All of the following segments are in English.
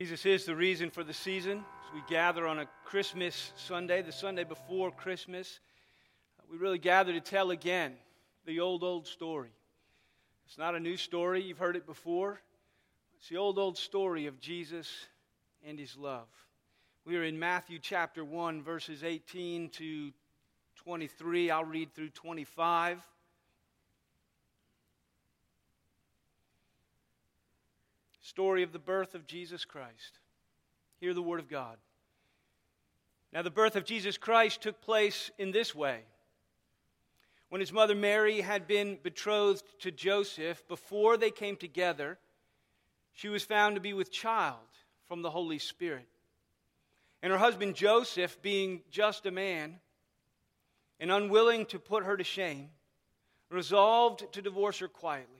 Jesus is the reason for the season. As we gather on a Christmas Sunday, the Sunday before Christmas, uh, we really gather to tell again the old, old story. It's not a new story, you've heard it before. It's the old, old story of Jesus and his love. We are in Matthew chapter 1, verses 18 to 23. I'll read through 25. Story of the birth of Jesus Christ. Hear the word of God. Now, the birth of Jesus Christ took place in this way. When his mother Mary had been betrothed to Joseph, before they came together, she was found to be with child from the Holy Spirit. And her husband Joseph, being just a man and unwilling to put her to shame, resolved to divorce her quietly.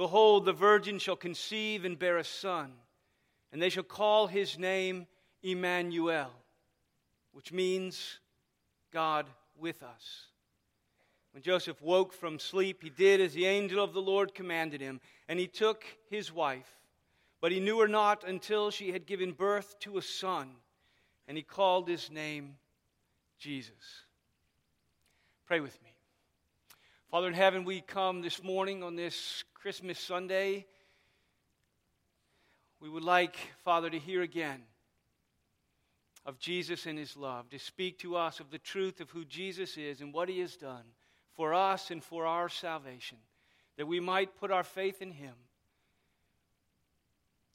Behold, the virgin shall conceive and bear a son, and they shall call his name Emmanuel, which means God with us. When Joseph woke from sleep, he did as the angel of the Lord commanded him, and he took his wife. But he knew her not until she had given birth to a son, and he called his name Jesus. Pray with me. Father in heaven, we come this morning on this Christmas Sunday. We would like, Father, to hear again of Jesus and his love, to speak to us of the truth of who Jesus is and what he has done for us and for our salvation, that we might put our faith in him,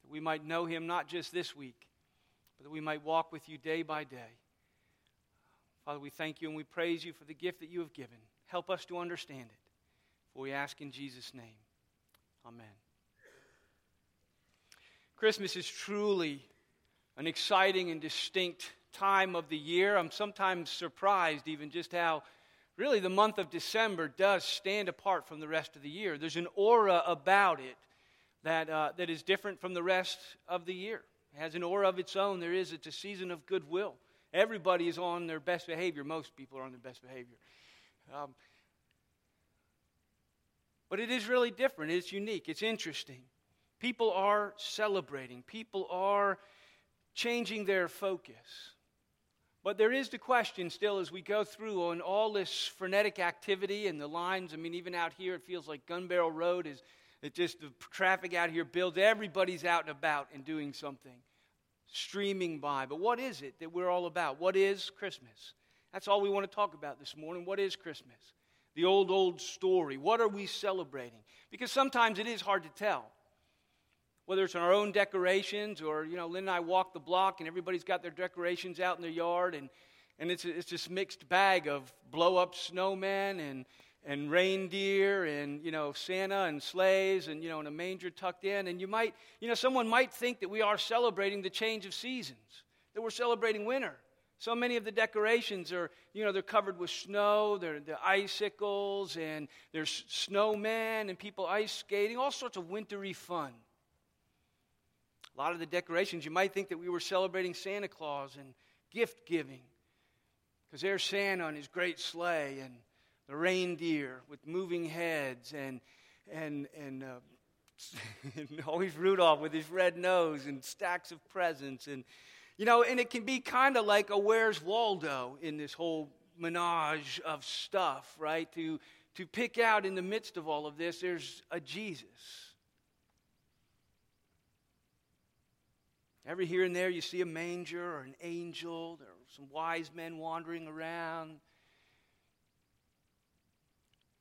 that we might know him not just this week, but that we might walk with you day by day. Father, we thank you and we praise you for the gift that you have given. Help us to understand it. For we ask in Jesus' name. Amen. Christmas is truly an exciting and distinct time of the year. I'm sometimes surprised, even just how really the month of December does stand apart from the rest of the year. There's an aura about it that, uh, that is different from the rest of the year. It has an aura of its own. There is, it's a season of goodwill. Everybody is on their best behavior. Most people are on their best behavior. Um, but it is really different. It's unique. It's interesting. People are celebrating, people are changing their focus. But there is the question still as we go through on all this frenetic activity and the lines. I mean, even out here, it feels like Gunbarrel Road is it just the traffic out here builds. Everybody's out and about and doing something, streaming by. But what is it that we're all about? What is Christmas? That's all we want to talk about this morning. What is Christmas? The old, old story? What are we celebrating? Because sometimes it is hard to tell. Whether it's in our own decorations or, you know, Lynn and I walk the block and everybody's got their decorations out in their yard and, and it's, it's this mixed bag of blow up snowmen and, and reindeer and, you know, Santa and sleighs and, you know, and a manger tucked in. And you might, you know, someone might think that we are celebrating the change of seasons, that we're celebrating winter. So many of the decorations are, you know, they're covered with snow, they're the icicles, and there's snowmen and people ice skating, all sorts of wintry fun. A lot of the decorations, you might think that we were celebrating Santa Claus and gift giving, because there's Santa on his great sleigh and the reindeer with moving heads and and and, uh, and always Rudolph with his red nose and stacks of presents and you know, and it can be kind of like a Where's Waldo in this whole menage of stuff, right? To, to pick out in the midst of all of this, there's a Jesus. Every here and there, you see a manger or an angel. There are some wise men wandering around.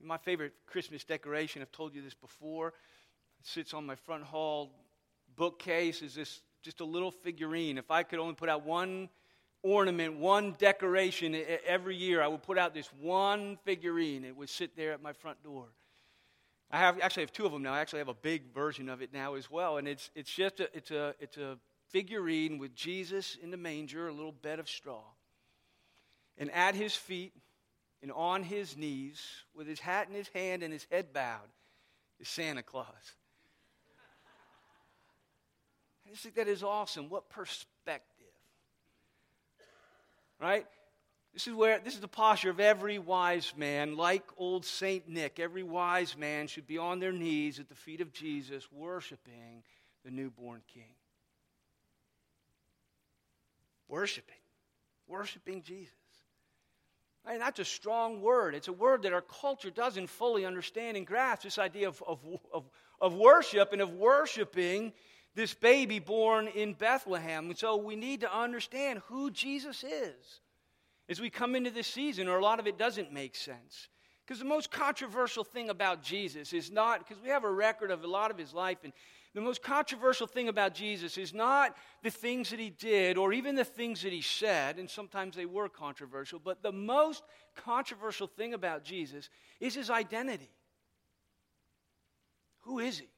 My favorite Christmas decoration, I've told you this before, it sits on my front hall bookcase, is this just a little figurine. If I could only put out one ornament, one decoration every year, I would put out this one figurine. It would sit there at my front door. I have actually have two of them now. I actually have a big version of it now as well, and it's it's just a, it's a it's a figurine with Jesus in the manger, a little bed of straw. And at his feet and on his knees, with his hat in his hand and his head bowed, is Santa Claus. Think that is awesome. What perspective. Right? This is where this is the posture of every wise man, like old Saint Nick. Every wise man should be on their knees at the feet of Jesus, worshiping the newborn King. Worshiping, worshiping Jesus. Right? That's a strong word. It's a word that our culture doesn't fully understand and grasp. This idea of, of, of, of worship and of worshiping this baby born in Bethlehem. And so we need to understand who Jesus is as we come into this season, or a lot of it doesn't make sense. Because the most controversial thing about Jesus is not, because we have a record of a lot of his life, and the most controversial thing about Jesus is not the things that he did or even the things that he said, and sometimes they were controversial, but the most controversial thing about Jesus is his identity. Who is he?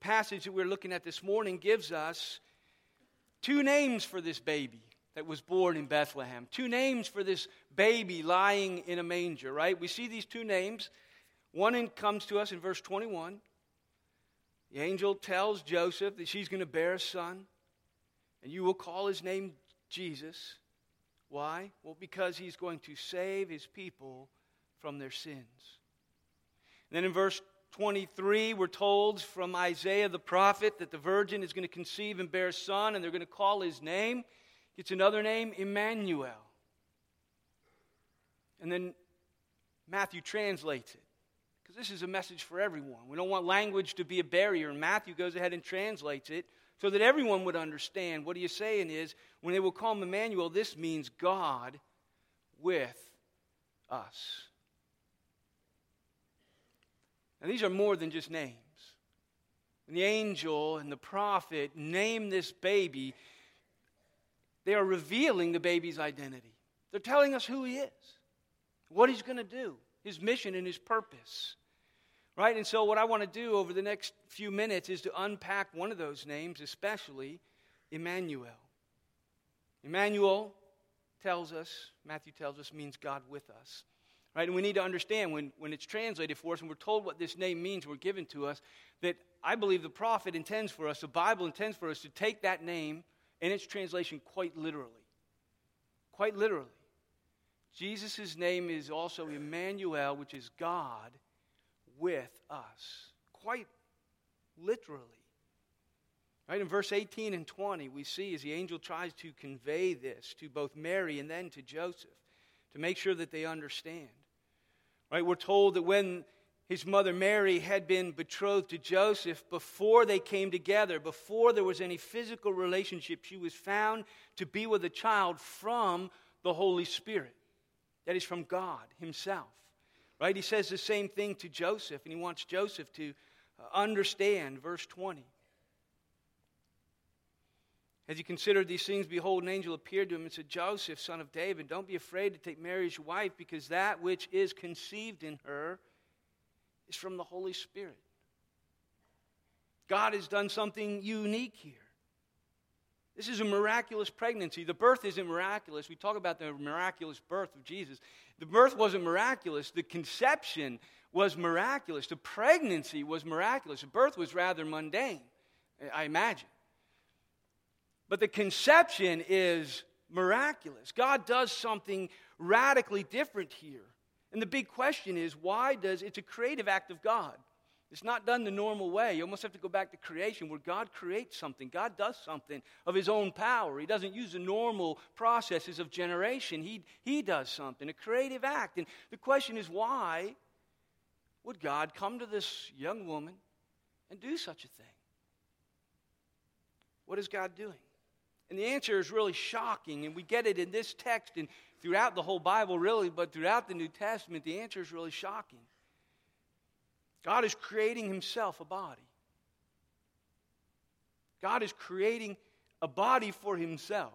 The passage that we're looking at this morning gives us Two names for this baby that was born in Bethlehem. Two names for this baby lying in a manger, right? We see these two names. One comes to us in verse 21. The angel tells Joseph that she's going to bear a son, and you will call his name Jesus. Why? Well, because he's going to save his people from their sins. And then in verse 23, we're told from Isaiah the prophet that the virgin is going to conceive and bear a son, and they're going to call his name. It's another name, Emmanuel. And then Matthew translates it because this is a message for everyone. We don't want language to be a barrier. And Matthew goes ahead and translates it so that everyone would understand. What he's saying is, when they will call him Emmanuel, this means God with us. Now, these are more than just names. When the angel and the prophet name this baby, they are revealing the baby's identity. They're telling us who he is, what he's going to do, his mission and his purpose. Right? And so, what I want to do over the next few minutes is to unpack one of those names, especially Emmanuel. Emmanuel tells us, Matthew tells us, means God with us. Right? And we need to understand when, when it's translated for us and we're told what this name means, we're given to us, that I believe the prophet intends for us, the Bible intends for us to take that name and its translation quite literally. Quite literally. Jesus' name is also Emmanuel, which is God with us. Quite literally. Right, in verse 18 and 20, we see as the angel tries to convey this to both Mary and then to Joseph to make sure that they understand. Right? We're told that when his mother Mary had been betrothed to Joseph, before they came together, before there was any physical relationship, she was found to be with a child from the Holy Spirit. That is from God Himself. Right? He says the same thing to Joseph, and he wants Joseph to uh, understand. Verse 20. As he considered these things, behold, an angel appeared to him and said, Joseph, son of David, don't be afraid to take Mary as wife, because that which is conceived in her is from the Holy Spirit. God has done something unique here. This is a miraculous pregnancy. The birth isn't miraculous. We talk about the miraculous birth of Jesus. The birth wasn't miraculous, the conception was miraculous. The pregnancy was miraculous. The birth was rather mundane, I imagine. But the conception is miraculous. God does something radically different here. And the big question is why does it's a creative act of God? It's not done the normal way. You almost have to go back to creation where God creates something. God does something of his own power. He doesn't use the normal processes of generation. He, he does something, a creative act. And the question is why would God come to this young woman and do such a thing? What is God doing? And the answer is really shocking, and we get it in this text and throughout the whole Bible, really, but throughout the New Testament, the answer is really shocking. God is creating Himself a body. God is creating a body for Himself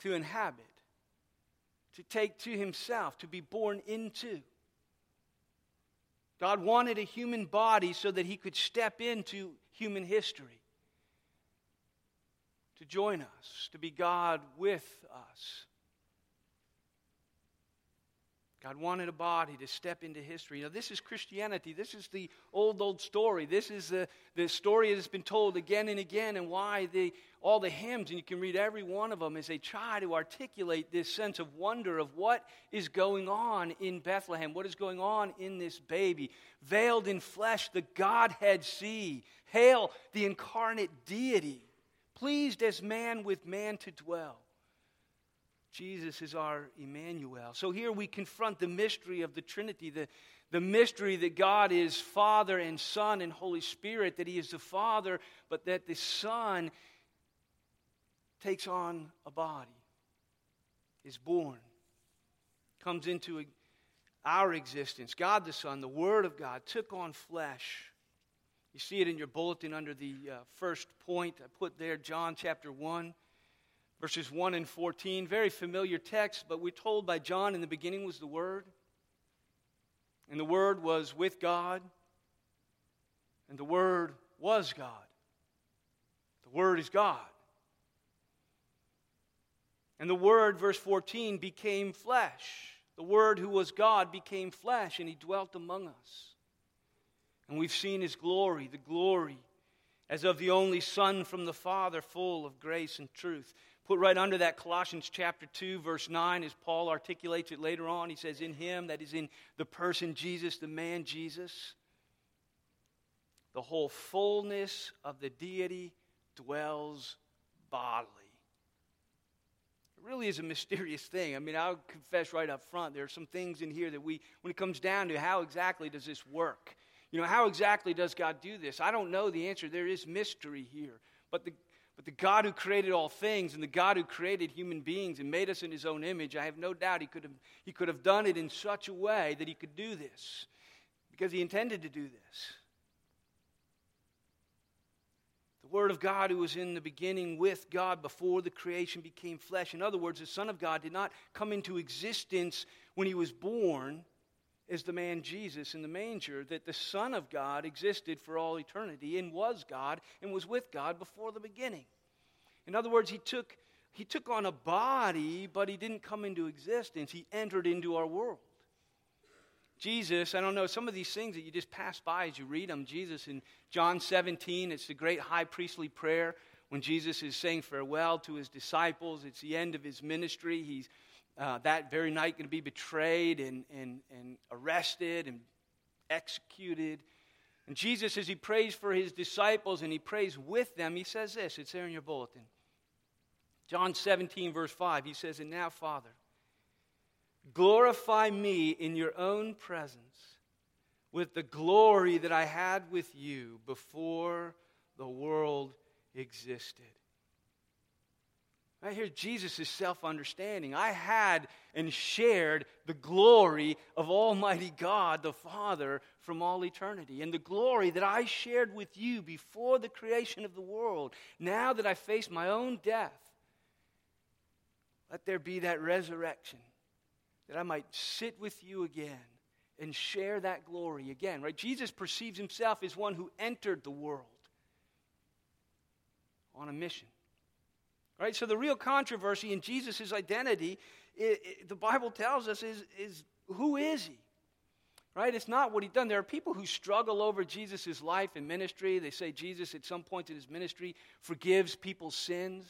to inhabit, to take to Himself, to be born into. God wanted a human body so that He could step into human history to join us, to be God with us. God wanted a body to step into history. Now, this is Christianity. This is the old, old story. This is the, the story that's been told again and again, and why the, all the hymns, and you can read every one of them as they try to articulate this sense of wonder of what is going on in Bethlehem, what is going on in this baby. Veiled in flesh, the Godhead see. Hail the incarnate deity, pleased as man with man to dwell. Jesus is our Emmanuel. So here we confront the mystery of the Trinity, the, the mystery that God is Father and Son and Holy Spirit, that He is the Father, but that the Son takes on a body, is born, comes into our existence. God the Son, the Word of God, took on flesh. You see it in your bulletin under the uh, first point I put there, John chapter 1 verses 1 and 14. Very familiar text, but we're told by John in the beginning was the Word, and the Word was with God, and the Word was God. The Word is God. And the Word, verse 14, became flesh. The Word who was God became flesh, and He dwelt among us. And we've seen His glory, the glory as of the only Son from the Father, full of grace and truth. Put right under that Colossians chapter 2, verse 9, as Paul articulates it later on. He says, In him, that is in the person Jesus, the man Jesus, the whole fullness of the deity dwells bodily. It really is a mysterious thing. I mean, I'll confess right up front, there are some things in here that we, when it comes down to how exactly does this work? You know, how exactly does God do this? I don't know the answer. There is mystery here. But the but the God who created all things and the God who created human beings and made us in his own image, I have no doubt he could have, he could have done it in such a way that he could do this because he intended to do this. The Word of God, who was in the beginning with God before the creation became flesh. In other words, the Son of God did not come into existence when he was born as the man Jesus in the manger, that the Son of God existed for all eternity and was God and was with God before the beginning. In other words, he took, he took on a body, but he didn't come into existence. He entered into our world. Jesus, I don't know, some of these things that you just pass by as you read them. Jesus in John 17, it's the great high priestly prayer when Jesus is saying farewell to his disciples. It's the end of his ministry. He's uh, that very night going to be betrayed and, and, and arrested and executed. And Jesus, as he prays for his disciples and he prays with them, he says this. It's there in your bulletin. John 17, verse 5, he says, And now, Father, glorify me in your own presence with the glory that I had with you before the world existed. Right here, Jesus is self understanding. I had and shared the glory of Almighty God, the Father, from all eternity. And the glory that I shared with you before the creation of the world, now that I face my own death, let there be that resurrection, that I might sit with you again and share that glory again. Right? Jesus perceives himself as one who entered the world on a mission. Right? So the real controversy in Jesus' identity, it, it, the Bible tells us, is, is who is he? Right? It's not what he done. There are people who struggle over Jesus' life and ministry. They say Jesus, at some point in his ministry, forgives people's sins.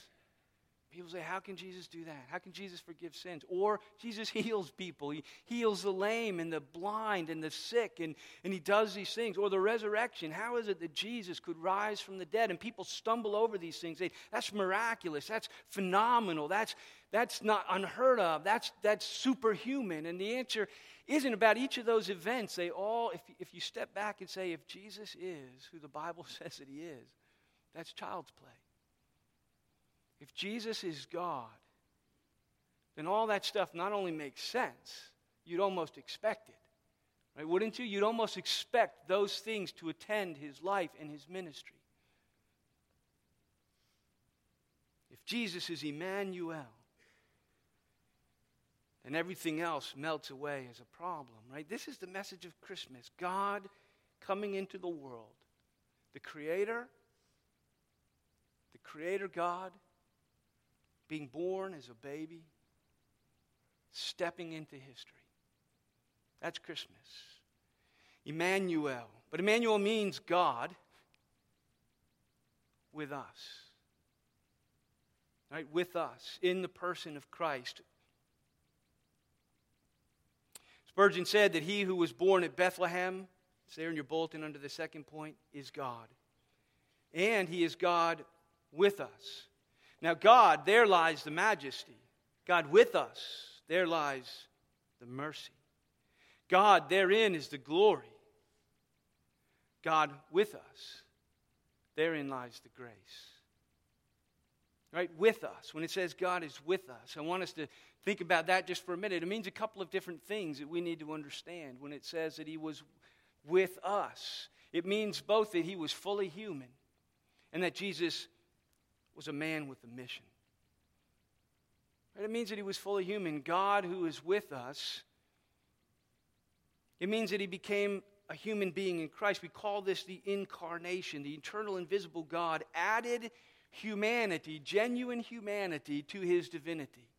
People say, How can Jesus do that? How can Jesus forgive sins? Or Jesus heals people. He heals the lame and the blind and the sick, and, and he does these things. Or the resurrection. How is it that Jesus could rise from the dead? And people stumble over these things. They, that's miraculous. That's phenomenal. That's, that's not unheard of. That's, that's superhuman. And the answer isn't about each of those events. They all, if, if you step back and say, if Jesus is who the Bible says that he is, that's child's play. If Jesus is God, then all that stuff not only makes sense, you'd almost expect it. Right? Wouldn't you? You'd almost expect those things to attend his life and his ministry. If Jesus is Emmanuel, then everything else melts away as a problem, right? This is the message of Christmas God coming into the world, the creator the Creator God being born as a baby, stepping into history. That's Christmas. Emmanuel. But Emmanuel means God with us. Right? With us, in the person of Christ. Spurgeon said that he who was born at Bethlehem, it's there in your bulletin under the second point, is God. And he is God with us. Now, God, there lies the majesty. God with us, there lies the mercy. God, therein is the glory. God with us, therein lies the grace. Right? With us. When it says God is with us, I want us to think about that just for a minute. It means a couple of different things that we need to understand when it says that He was with us. It means both that He was fully human and that Jesus was a man with a mission. It means that He was fully human. God, who is with us, it means that He became a human being in Christ. We call this the incarnation. The eternal, invisible God added humanity, genuine humanity, to his divinity.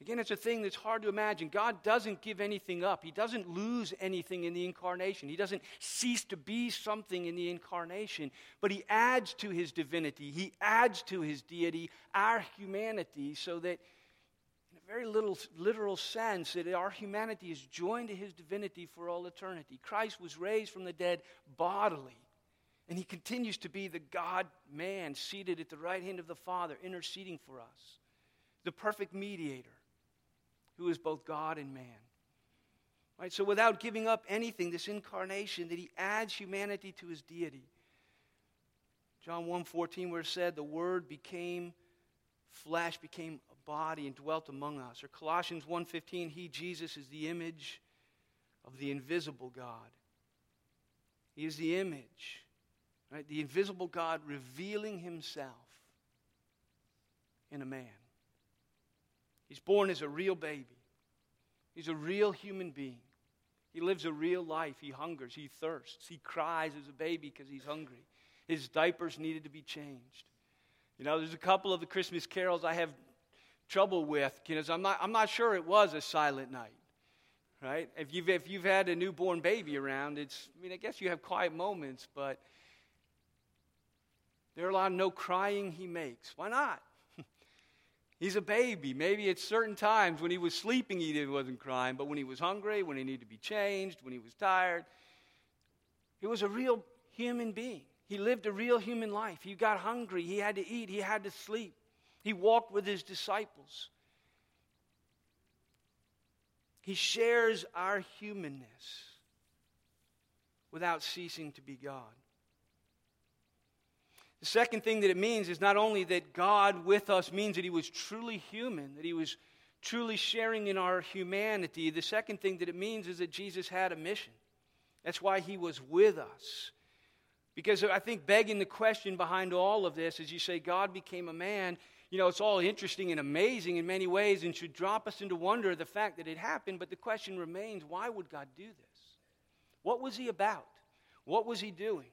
Again, it's a thing that's hard to imagine. God doesn't give anything up, He doesn't lose anything in the incarnation. He doesn't cease to be something in the incarnation, but He adds to His divinity, He adds to His deity our humanity so that In a very little literal sense that our humanity is joined to his divinity for all eternity. Christ was raised from the dead bodily, and he continues to be the God man seated at the right hand of the Father, interceding for us, the perfect mediator who is both God and man. Right? So without giving up anything, this incarnation that he adds humanity to his deity. John 1:14 where it said the word became flesh became a body and dwelt among us. Or Colossians 1:15, he Jesus is the image of the invisible God. He is the image, right? The invisible God revealing himself in a man. He's born as a real baby. He's a real human being. He lives a real life. He hungers, he thirsts, he cries as a baby because he's hungry. His diapers needed to be changed. You know, there's a couple of the Christmas carols I have trouble with because I'm not, I'm not sure it was a silent night, right? If you've, if you've had a newborn baby around, it's, I mean, I guess you have quiet moments, but there are a lot of no crying he makes. Why not? He's a baby. Maybe at certain times when he was sleeping, he wasn't crying, but when he was hungry, when he needed to be changed, when he was tired, he was a real human being. He lived a real human life. He got hungry. He had to eat. He had to sleep. He walked with his disciples. He shares our humanness without ceasing to be God. The second thing that it means is not only that God with us means that he was truly human, that he was truly sharing in our humanity. The second thing that it means is that Jesus had a mission. That's why he was with us. Because I think begging the question behind all of this is you say God became a man you know, it's all interesting and amazing in many ways and should drop us into wonder the fact that it happened. But the question remains why would God do this? What was he about? What was he doing?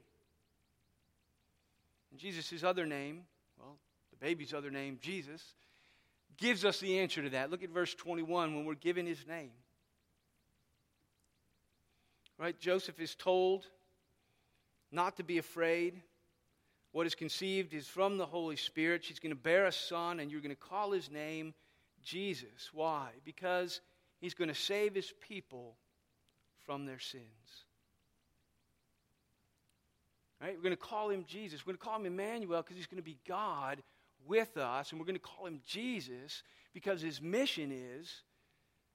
And Jesus' other name, well, the baby's other name, Jesus, gives us the answer to that. Look at verse 21 when we're given his name. Right? Joseph is told not to be afraid. What is conceived is from the Holy Spirit. She's going to bear a son, and you're going to call his name Jesus. Why? Because he's going to save his people from their sins. Right? We're going to call him Jesus. We're going to call him Emmanuel because he's going to be God with us. And we're going to call him Jesus because his mission is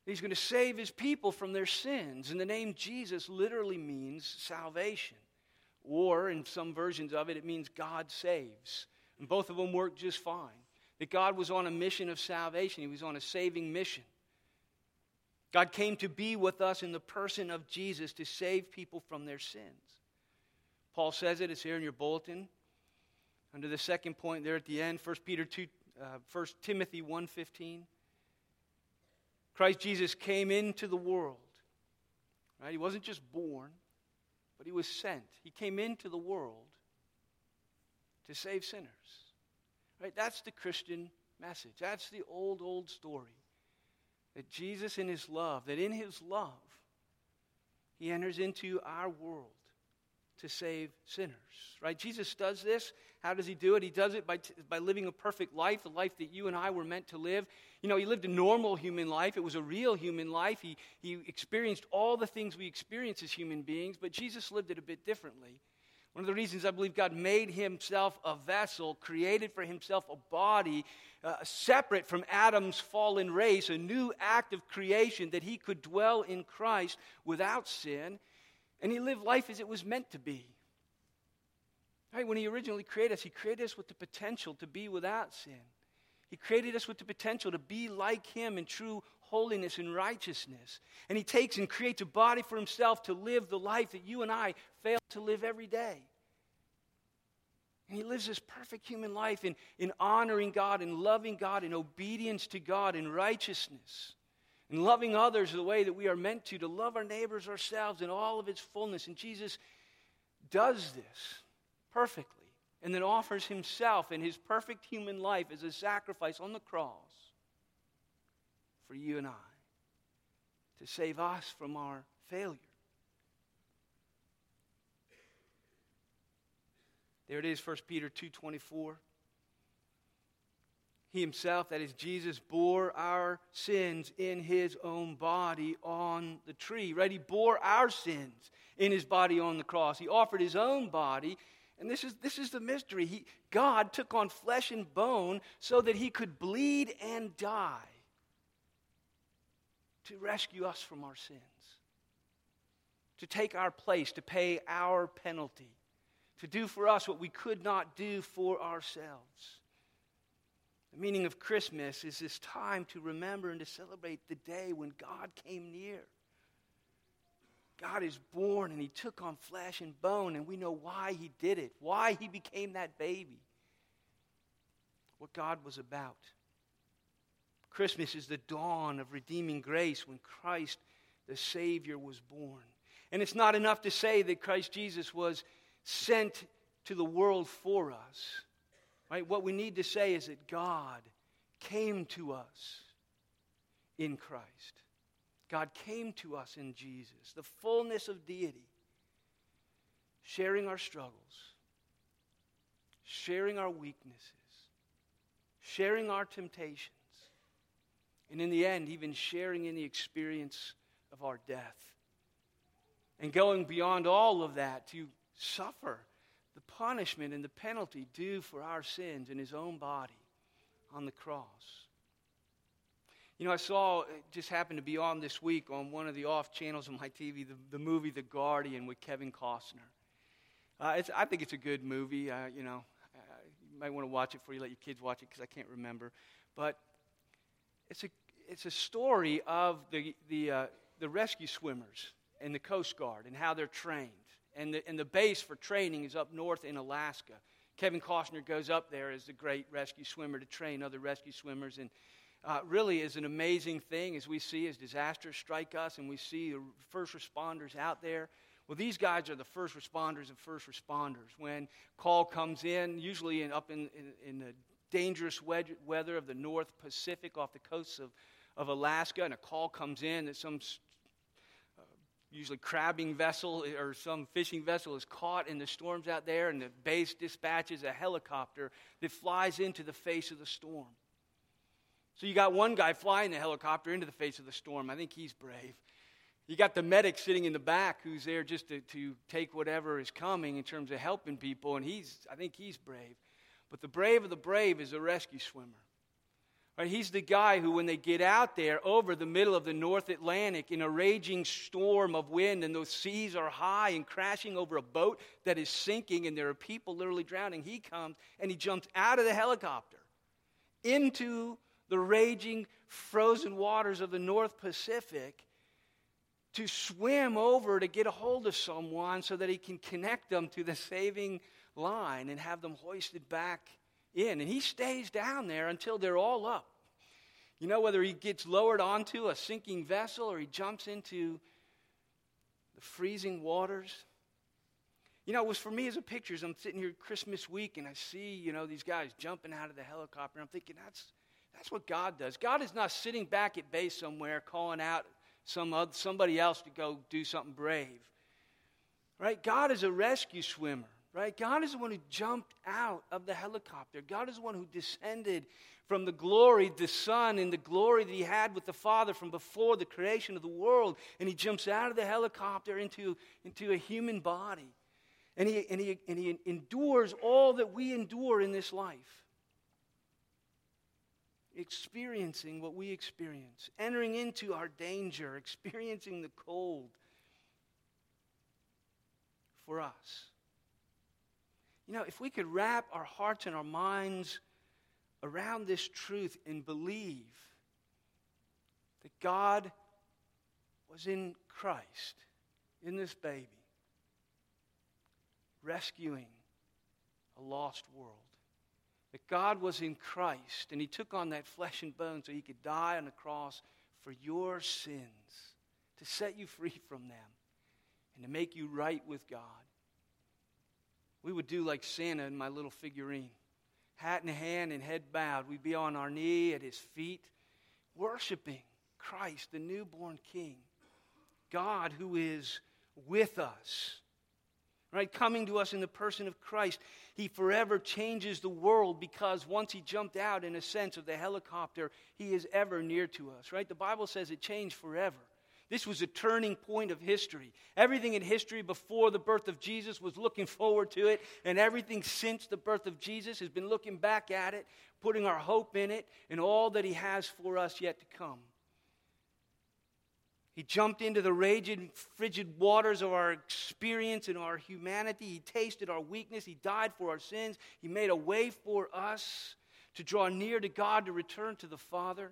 he's going to save his people from their sins. And the name Jesus literally means salvation. Or in some versions of it, it means God saves. And both of them work just fine. That God was on a mission of salvation, He was on a saving mission. God came to be with us in the person of Jesus to save people from their sins. Paul says it, it's here in your bulletin. Under the second point there at the end, 1 Peter 2, uh, 1 Timothy 1.15. Christ Jesus came into the world. Right? He wasn't just born but he was sent. He came into the world to save sinners. Right? That's the Christian message. That's the old, old story. That Jesus, in his love, that in his love, he enters into our world to save sinners. Right? Jesus does this. How does he do it? He does it by, t- by living a perfect life, the life that you and I were meant to live. You know, he lived a normal human life. It was a real human life. He, he experienced all the things we experience as human beings, but Jesus lived it a bit differently. One of the reasons I believe God made himself a vessel, created for himself a body uh, separate from Adam's fallen race, a new act of creation that he could dwell in Christ without sin, and he lived life as it was meant to be. Right? When he originally created us, he created us with the potential to be without sin. He created us with the potential to be like him in true holiness and righteousness. And he takes and creates a body for himself to live the life that you and I fail to live every day. And he lives this perfect human life in, in honoring God and loving God in obedience to God in righteousness and loving others the way that we are meant to, to love our neighbors ourselves in all of its fullness. And Jesus does this perfectly and then offers himself and his perfect human life as a sacrifice on the cross for you and I to save us from our failure. There it is, 1 Peter 2:24. He himself, that is Jesus, bore our sins in his own body on the tree. Right? He bore our sins in his body on the cross. He offered his own body. And this is, this is the mystery. He, God took on flesh and bone so that he could bleed and die to rescue us from our sins, to take our place, to pay our penalty, to do for us what we could not do for ourselves. The meaning of Christmas is this time to remember and to celebrate the day when God came near. God is born and he took on flesh and bone, and we know why he did it, why he became that baby, what God was about. Christmas is the dawn of redeeming grace when Christ, the Savior, was born. And it's not enough to say that Christ Jesus was sent to the world for us. Right? What we need to say is that God came to us in Christ. God came to us in Jesus, the fullness of deity, sharing our struggles, sharing our weaknesses, sharing our temptations and in the end, even sharing in the experience of our death. And going beyond all of that to suffer the punishment and the penalty due for our sins in his own body on the cross. You know, I saw, just happened to be on this week on one of the off channels of my TV, the, the movie The Guardian with Kevin Costner. Uh, I think it's a good movie. Uh, you know, uh, you might want to watch it before you let your kids watch it because I can't remember. But it's a it's a story of the, the, uh, the rescue swimmers and the Coast Guard and how they're trained. And the, and the base for training is up north in Alaska. Kevin Costner goes up there as the great rescue swimmer to train other rescue swimmers. And uh, really is an amazing thing as we see as disasters strike us and we see the first responders out there. Well, these guys are the first responders of first responders. When call comes in, usually in, up in, in, in the dangerous weather of the North Pacific off the coasts of of Alaska and a call comes in that some usually crabbing vessel or some fishing vessel is caught in the storms out there, and the base dispatches a helicopter that flies into the face of the storm. So you got one guy flying the helicopter into the face of the storm. I think he's brave. You got the medic sitting in the back who's there just to, to take whatever is coming in terms of helping people, and he's I think he's brave. But the brave of the brave is a rescue swimmer. Right, he's the guy who, when they get out there over the middle of the North Atlantic in a raging storm of wind, and those seas are high and crashing over a boat that is sinking, and there are people literally drowning, he comes and he jumps out of the helicopter into the raging, frozen waters of the North Pacific to swim over to get a hold of someone so that he can connect them to the saving line and have them hoisted back in. And he stays down there until they're all up. You know, whether he gets lowered onto a sinking vessel or he jumps into the freezing waters. You know, it was for me as a picture. As I'm sitting here Christmas week and I see, you know, these guys jumping out of the helicopter. I'm thinking, that's, that's what God does. God is not sitting back at base somewhere calling out some other, somebody else to go do something brave. Right? God is a rescue swimmer. Right? God is the one who jumped out of the helicopter. God is the one who descended from the glory, the Son, and the glory that he had with the Father from before the creation of the world. And he jumps out of the helicopter into, into a human body. And he, and, he, and he endures all that we endure in this life. Experiencing what we experience, entering into our danger, experiencing the cold for us. You know, if we could wrap our hearts and our minds around this truth and believe that God was in Christ, in this baby, rescuing a lost world. That God was in Christ and He took on that flesh and bone so He could die on the cross for your sins, to set you free from them, and to make you right with God. We would do like Santa in my little figurine hat in hand and head bowed. We'd be on our knee at His feet, worshiping Christ, the newborn King, God who is with us right? Coming to us in the person of Christ. He forever changes the world because once he jumped out, in a sense, of the helicopter, he is ever near to us, right? The Bible says it changed forever. This was a turning point of history. Everything in history before the birth of Jesus was looking forward to it, and everything since the birth of Jesus has been looking back at it, putting our hope in it, and all that he has for us yet to come. He jumped into the raging, frigid waters of our experience and our humanity. He tasted our weakness. He died for our sins. He made a way for us to draw near to God, to return to the Father.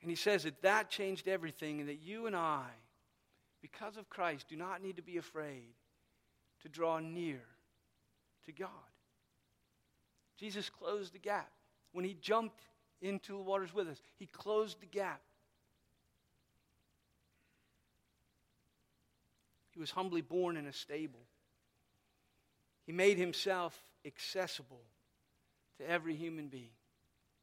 And he says that that changed everything, and that you and I, because of Christ, do not need to be afraid to draw near to God. Jesus closed the gap. When he jumped into the waters with us. He closed the gap. He was humbly born in a stable. He made himself accessible to every human being,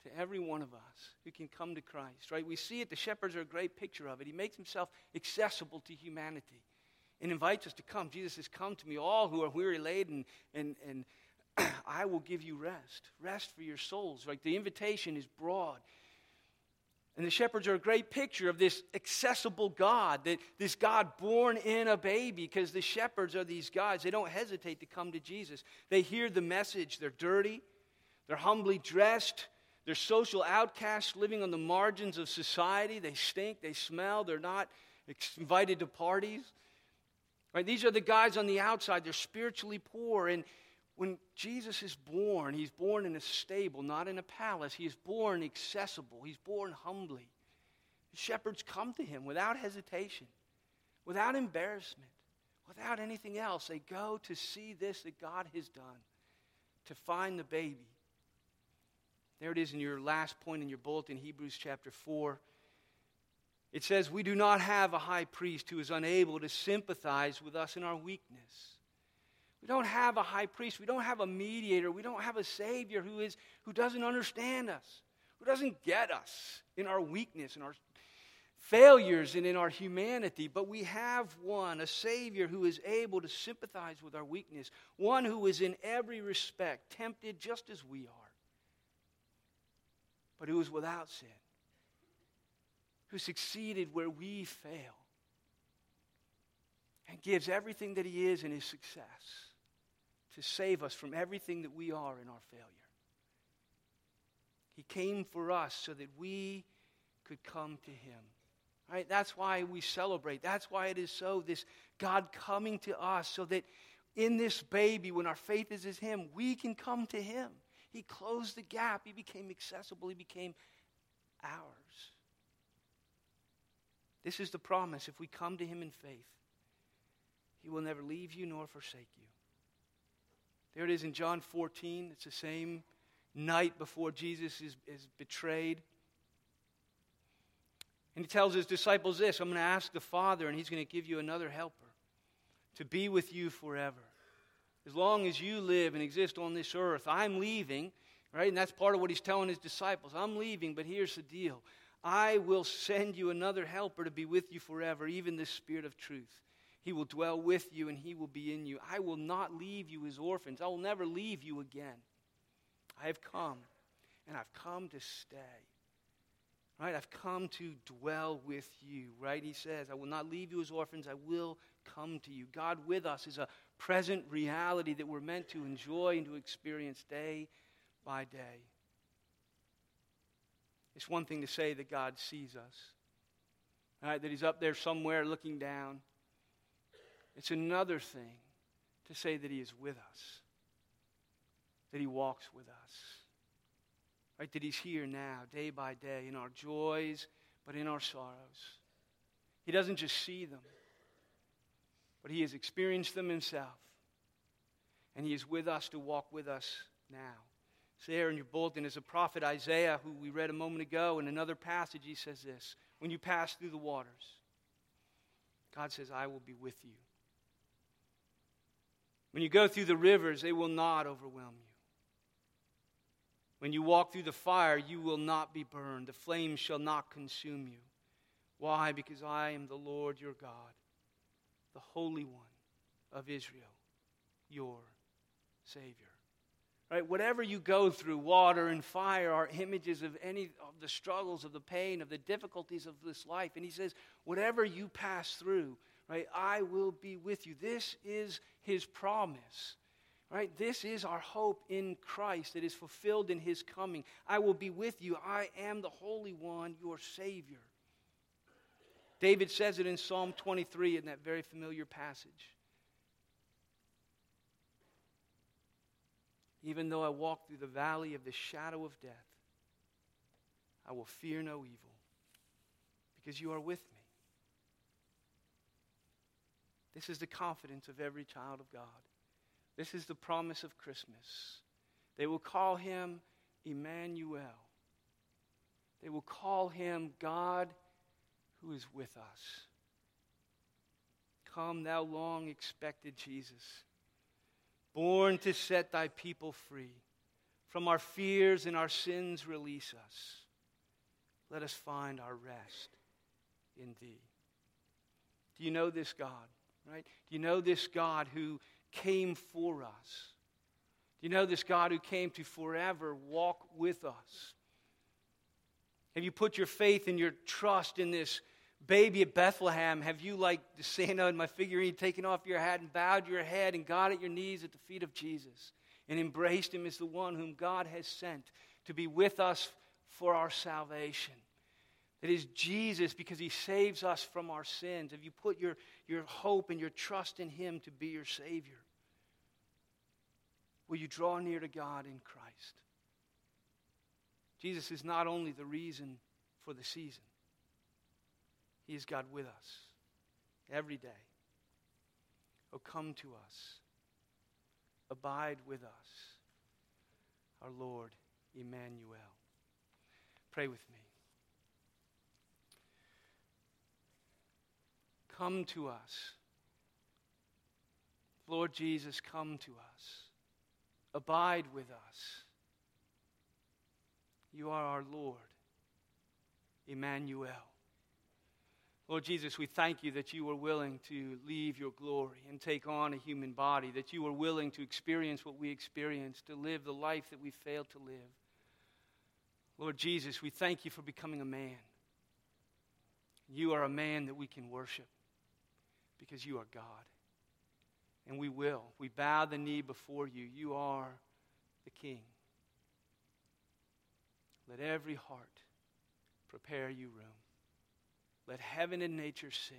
to every one of us who can come to Christ, right? We see it, the shepherds are a great picture of it. He makes himself accessible to humanity and invites us to come. Jesus says, Come to me, all who are weary laden and, and I will give you rest. Rest for your souls. Like the invitation is broad. And the shepherds are a great picture of this accessible God, that this God born in a baby, because the shepherds are these guys. They don't hesitate to come to Jesus. They hear the message. They're dirty, they're humbly dressed, they're social outcasts living on the margins of society. They stink, they smell, they're not invited to parties. Right? These are the guys on the outside. They're spiritually poor. And when Jesus is born, he's born in a stable, not in a palace. He is born accessible, he's born humbly. The shepherds come to him without hesitation, without embarrassment, without anything else. They go to see this that God has done, to find the baby. There it is in your last point in your bulletin, Hebrews chapter 4. It says, We do not have a high priest who is unable to sympathize with us in our weakness we don't have a high priest. We don't have a mediator. We don't have a savior who, is, who doesn't understand us, who doesn't get us in our weakness and our failures and in our humanity. But we have one, a savior who is able to sympathize with our weakness, one who is in every respect tempted just as we are, but who is without sin, who succeeded where we fail and gives everything that he is in his success to save us from everything that we are in our failure. He came for us so that we could come to him. Right? That's why we celebrate. That's why it is so this God coming to us so that in this baby when our faith is in him, we can come to him. He closed the gap. He became accessible. He became ours. This is the promise. If we come to him in faith, he will never leave you nor forsake you. There it is in John 14. It's the same night before Jesus is, is betrayed. And he tells his disciples this I'm going to ask the Father, and he's going to give you another helper. to be with you forever. As long as you live and exist on this earth, I'm leaving, right? And that's part of what he's telling his disciples. I'm leaving, but here's the deal I will send you another helper to be with you forever, even the Spirit of truth. He will dwell with you and he will be in you. I will not leave you as orphans. I will never leave you again. I have come, and I've come to stay. Right? I've come to dwell with you. Right? He says, I will not leave you as orphans. I will come to you. God with us is a present reality that we're meant to enjoy and to experience day by day. It's one thing to say that God sees us, right? that He's up there somewhere looking down. It's another thing to say that He is with us, that He walks with us, right? That He's here now, day by day, in our joys, but in our sorrows. He doesn't just see them, but He has experienced them Himself. And He is with us to walk with us now. It's there in your bulletin is a prophet Isaiah, who we read a moment ago. In another passage, he says this When you pass through the waters, God says, I will be with you. When you go through the rivers, they will not overwhelm you. When you walk through the fire, you will not be burned. The flames shall not consume you. Why? Because I am the Lord your God, the Holy One of Israel, your Savior. Right? Whatever you go through, water and fire are images of any of the struggles, of the pain, of the difficulties of this life. And he says, whatever you pass through, right, I will be with you. This is his promise. Right? This is our hope in Christ that is fulfilled in his coming. I will be with you. I am the Holy One, your Savior. David says it in Psalm 23 in that very familiar passage. Even though I walk through the valley of the shadow of death, I will fear no evil because you are with me. This is the confidence of every child of God. This is the promise of Christmas. They will call him Emmanuel. They will call him God who is with us. Come, thou long expected Jesus, born to set thy people free. From our fears and our sins, release us. Let us find our rest in thee. Do you know this God? right? Do you know this God who came for us? Do you know this God who came to forever walk with us? Have you put your faith and your trust in this baby at Bethlehem? Have you, like Santa in my figurine, taken off your hat and bowed your head and got at your knees at the feet of Jesus and embraced him as the one whom God has sent to be with us for our salvation? It is Jesus because he saves us from our sins. Have you put your, your hope and your trust in him to be your Savior? Will you draw near to God in Christ? Jesus is not only the reason for the season, He is God with us every day. Oh, come to us. Abide with us, our Lord Emmanuel. Pray with me. Come to us. Lord Jesus, come to us. Abide with us. You are our Lord, Emmanuel. Lord Jesus, we thank you that you were willing to leave your glory and take on a human body, that you were willing to experience what we experienced, to live the life that we failed to live. Lord Jesus, we thank you for becoming a man. You are a man that we can worship because you are God. And we will. We bow the knee before you. You are the King. Let every heart prepare you room. Let heaven and nature sing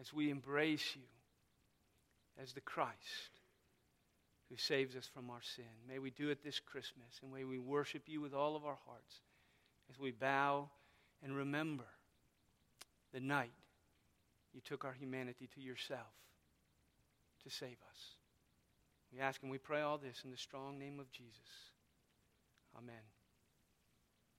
as we embrace you as the Christ who saves us from our sin. May we do it this Christmas, and may we worship you with all of our hearts as we bow and remember the night you took our humanity to yourself to save us. We ask and we pray all this in the strong name of Jesus. Amen.